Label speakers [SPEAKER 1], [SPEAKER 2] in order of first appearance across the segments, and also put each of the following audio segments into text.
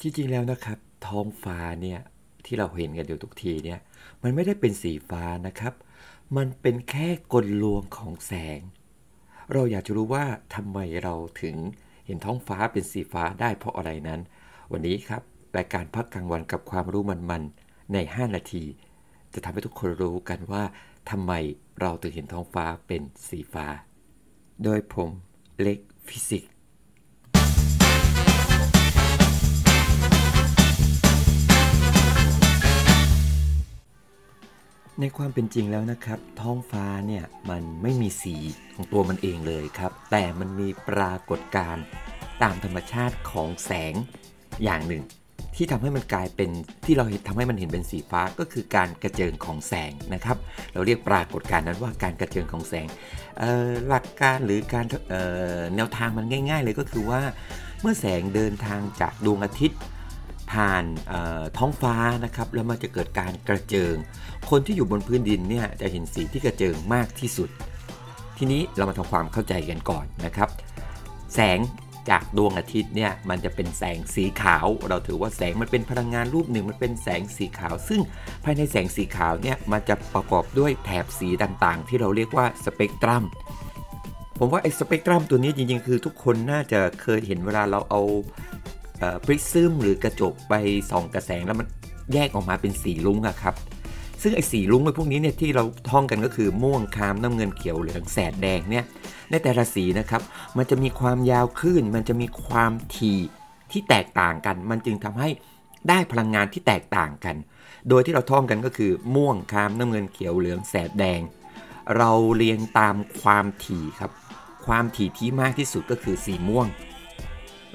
[SPEAKER 1] จริงๆแล้วนะครับ ท้องฟ้าเนี่ยที่เราเห็นกันอยู่ทุกทีเนี่ยมันไม่ได้เป็นสีฟ้านะครับ มันเป็นแค่กลลวงของแสง เราอยากจะรู้ว่าทำไมเราถึงเห็นท้องฟ้าเป็นสีฟ้าได้เพราะอะไรนั้น วันนี้ครับรายการพักกลางวันกับความรู้มันๆใน 5 นาที จะทำให้ทุกคนรู้กันว่าทำไมเราถึงเห็นท้องฟ้าเป็นสีฟ้า โดยผมเล็กฟิสิกส์ ในความเป็นจริงแล้วนะครับ ท้องฟ้าเนี่ยมันไม่มีสีของตัวมันเองเลยครับ แต่มันมีปรากฏการณ์ตามธรรมชาติของแสงอย่างหนึ่ง ที่ทำให้มันกลายเป็นที่เราเห็นทำให้มันเห็นเป็นสีฟ้าก็คือการกระเจิงของแสงนะครับ เราเรียกปรากฏการณ์นั้นว่าการกระเจิงของแสงหลักการหรือการแนวทางมันง่าย ๆ เลยก็คือว่า เมื่อแสงเดินทางจากดวงอาทิตย์ ผ่านท้องฟ้านะครับแล้วมันจะเกิดการกระเจิง คนที่อยู่บนพื้นดินเนี่ยจะเห็นสีที่กระเจิงมากที่สุด ทีนี้เรามาทำความเข้าใจกันก่อนนะครับ แสงจากดวงอาทิตย์เนี่ยมันจะเป็นแสงสีขาว เราถือว่าแสงมันเป็นพลังงานรูปหนึ่งมันเป็นแสงสีขาว ซึ่งภายในแสงสีขาวเนี่ยมันจะประกอบด้วยแถบสีต่างๆ ที่เราเรียกว่าสเปกตรัมผมว่าไอ้สเปกตรัมตัวนี้จริงๆ คือทุกคนน่าจะเคยเห็นเวลาเราเอา พริซึมหรือกระจกไปส่องกระแสงแล้วมันแยกออกมาเป็นสีลุ้งอะครับ ซึ่งไอ้สีลุ้งไอ้พวกนี้เนี่ยที่เราท่องกันก็คือม่วงครามน้ำเงินเขียวเหลืองแสดแดงเนี่ยในแต่ละสีนะครับมันจะมีความยาวคลื่น มันจะมีความถี่ที่แตกต่างกัน มันจึงทำให้ได้พลังงานที่แตกต่างกัน โดยที่เราท่องกันก็คือม่วงครามน้ำเงินเขียวเหลืองแสดแดง เราเรียงตามความถี่ครับ ความถี่ที่มากที่สุดก็คือสีม่วง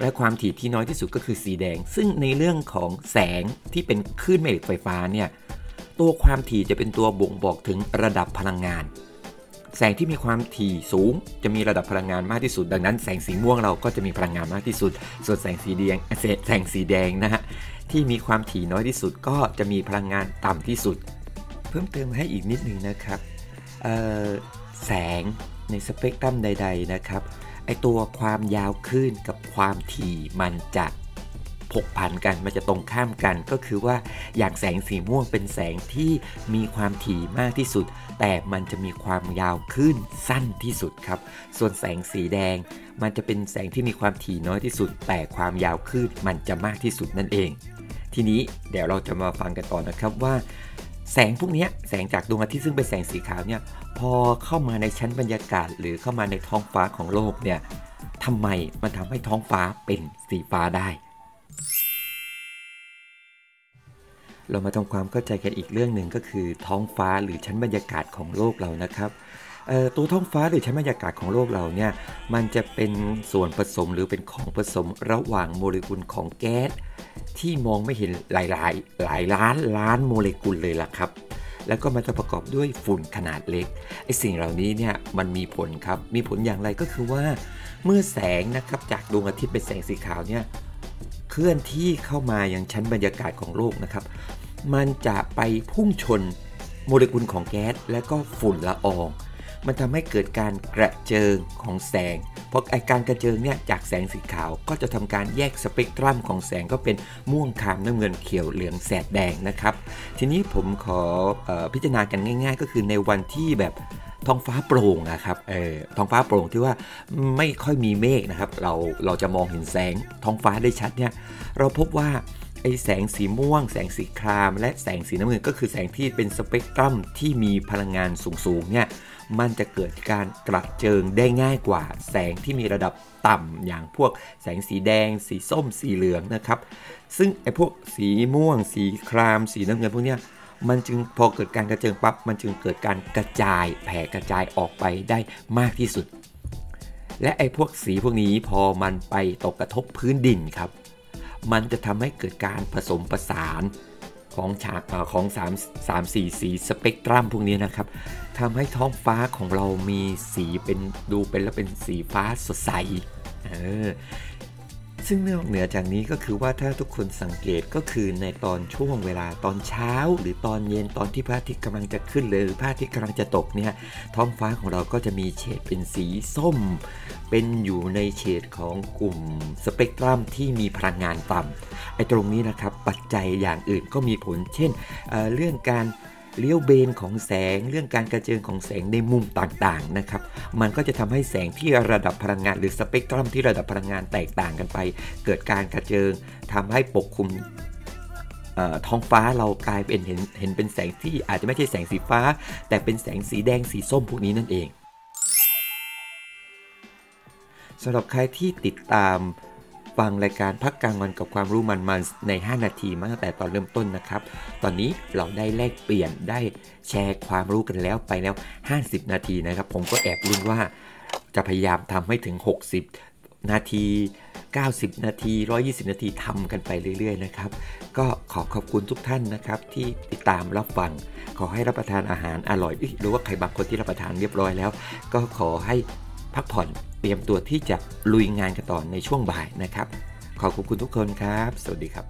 [SPEAKER 1] และความถี่ที่น้อยที่สุดก็คือสีแดง ซึ่งในเรื่องของแสงที่เป็นคลื่นแม่เหล็กไฟฟ้าเนี่ยตัวความถี่จะเป็นตัวบ่งบอกถึงระดับพลังงาน แสงที่มีความถี่สูงจะมีระดับพลังงานมากที่สุด ดังนั้นแสงสีม่วงเราก็จะมีพลังงานมากที่สุด ส่วนแสงสีแดงแสงสีแดงนะฮะที่มีความถี่น้อยที่สุดก็จะมีพลังงานต่ำที่สุด เพิ่มเติมให้อีกนิดนึงนะครับแสงในสเปกตรัมใด ๆนะครับ ไอตัวความยาวคลื่นกับความถี่มันจะผกผันกันมันจะตรงข้ามกันก็คือว่าอย่างแสงสีม่วงเป็นแสงที่มีความถี่มากที่สุด แต่มันจะมีความยาวคลื่นสั้นที่สุดครับ ส่วนแสงสีแดง มันจะเป็นแสงที่มีความถี่น้อยที่สุด แต่ความยาวคลื่นมันจะมากที่สุดนั่นเอง ทีนี้เดี๋ยวเราจะมาฟังกันต่อนะครับว่า แสงพวกนี้แสงจากดวงอาทิตย์ซึ่งเป็นแสงสีขาวเนี่ยพอเข้ามาในชั้นบรรยากาศ หรือเข้ามาในท้องฟ้าของโลกเนี่ยทำไมมันทำให้ท้องฟ้าเป็นสีฟ้าได้ เรามาทำความเข้าใจกันอีกเรื่องหนึ่งก็คือท้องฟ้าหรือชั้นบรรยากาศของโลกเรานะครับตัวท้องฟ้าหรือชั้นบรรยากาศของโลกเราเนี่ยมันจะเป็นส่วนผสมหรือเป็นของผสมระหว่างโมเลกุลของแก๊ส ที่มองไม่เห็นหลายหลายหลายล้านล้านโมเลกุลเลยล่ะครับ แล้วก็มันจะประกอบด้วยฝุ่นขนาดเล็กไอสิ่งเหล่านี้เนี่ยมันมีผลครับ มีผลอย่างไรก็คือว่า เมื่อแสงนะครับจากดวงอาทิตย์เป็นแสงสีขาวเนี่ยเคลื่อนที่เข้ามาอยังชั้นบรรยากาศของโลกนะครับ มันจะไปพุ่งชนโมเลกุลของแก๊สและก็ฝุ่นละออง มันทำให้เกิดการกระเจิงของแสง ราะไอการกระเจิงเนี่ยจากแสงสีขาวก็จะทำการแยกสเปกตรัมของแสงก็เป็นม่วงคามน้ำเงินเขียวเหลืองแสดแดงนะครับ ทีนี้ผมขออพิจารณากันง่าย ๆ ก็คือในวันที่แบบท้องฟ้าโปร่งนะครับเออท้องฟ้าโปร่งที่ว่าไม่ค่อยมีเมฆนะครับ เราเราจะมองเห็นแสงท้องฟ้าได้ชัดเนี่ยเราพบว่า ไอแสงสีม่วง แสงสีคราม และแสงสีน้ำเงินก็คือแสงที่เป็นสเปกตรัมที่มีพลังงานสูงๆเนี่ยมันจะเกิดการกระเจิงได้ง่ายกว่า แสงที่มีระดับต่ำอย่างพวกแสงสีแดง สีส้ม สีเหลืองนะครับ ซึ่งไอพวกสีม่วง สีคราม สีน้ำเงินพวกเนี้ยมันจึงพอเกิดการกระเจิงปั๊บมันจึงเกิดการกระจายแผ่กระจายออกไปได้มากที่สุด และไอ้พวกสีพวกนี้พอมันไปตกกระทบพื้นดินครับ มันจะทำให้เกิดการผสมผสานของฉากของ3 3 4สีสเปกตรัมพวกนี้นะครับทำให้ท้องฟ้าของเรามีสีเป็นดูเป็นแล้วเป็นสีฟ้าสดใสเออ ซึ่งนอกเหนือจากนี้ก็คือว่าถ้าทุกคนสังเกตก็คือในตอนช่วงเวลาตอนเช้า หรือตอนเย็นตอนที่พระอาทิตย์กำลังจะขึ้นเลยหรือพระอาทิตย์กำลังจะตกเนี่ยท้องฟ้าของเราก็จะมีเฉดเป็นสีส้ม เป็นอยู่ในเฉดของกลุ่มสเปกตรัมที่มีพลังงานต่ำไอ้ตรงนี้นะครับปัจจัยอย่างอื่นก็มีผล เช่นเเรื่องการ เลี้ยวเบนของแสง เรื่องการกระเจิงของแสงในมุมต่างๆนะครับ มันก็จะทำให้แสงที่ระดับพลังงาน หรือสเปกตรัมที่ระดับพลังงานแตกต่างกันไป เกิดการกระเจิงทำให้ปกคลุมท้องฟ้าเรากลายเป็นเห็นเห็นเป็นแสงที่อาจจะไม่ใช่แสงสีฟ้า แต่เป็นแสงสีแดงสีส้มพวกนี้นั่นเองสำหรับใครที่ติดตาม ฟังรายการพักกลางวันกับความรู้มันๆใน 5 นาทีมาตั้งแต่ตอนเริ่มต้นนะครับ ตอนนี้เราได้แลกเปลี่ยนได้แชร์ความรู้กันแล้วไปแล้ว 50 นาทีนะครับ ผมก็แอบลุ้นว่าจะพยายามทำให้ถึง 60 นาที 90 นาที 120 นาทีทำกันไปเรื่อย ๆ นะครับ ก็ขอขอบคุณทุกท่านนะครับ ที่ติดตามรับฟัง ขอให้รับประทานอาหารอร่อยเอ้ยหรือว่าใครบางคนที่รับประทานเรียบร้อยแล้ว ก็ขอให้ พักผ่อนเตรียมตัวที่จะลุยงานกันต่อในช่วงบ่ายนะครับ ขอขอบคุณทุกคนครับ สวัสดีครับ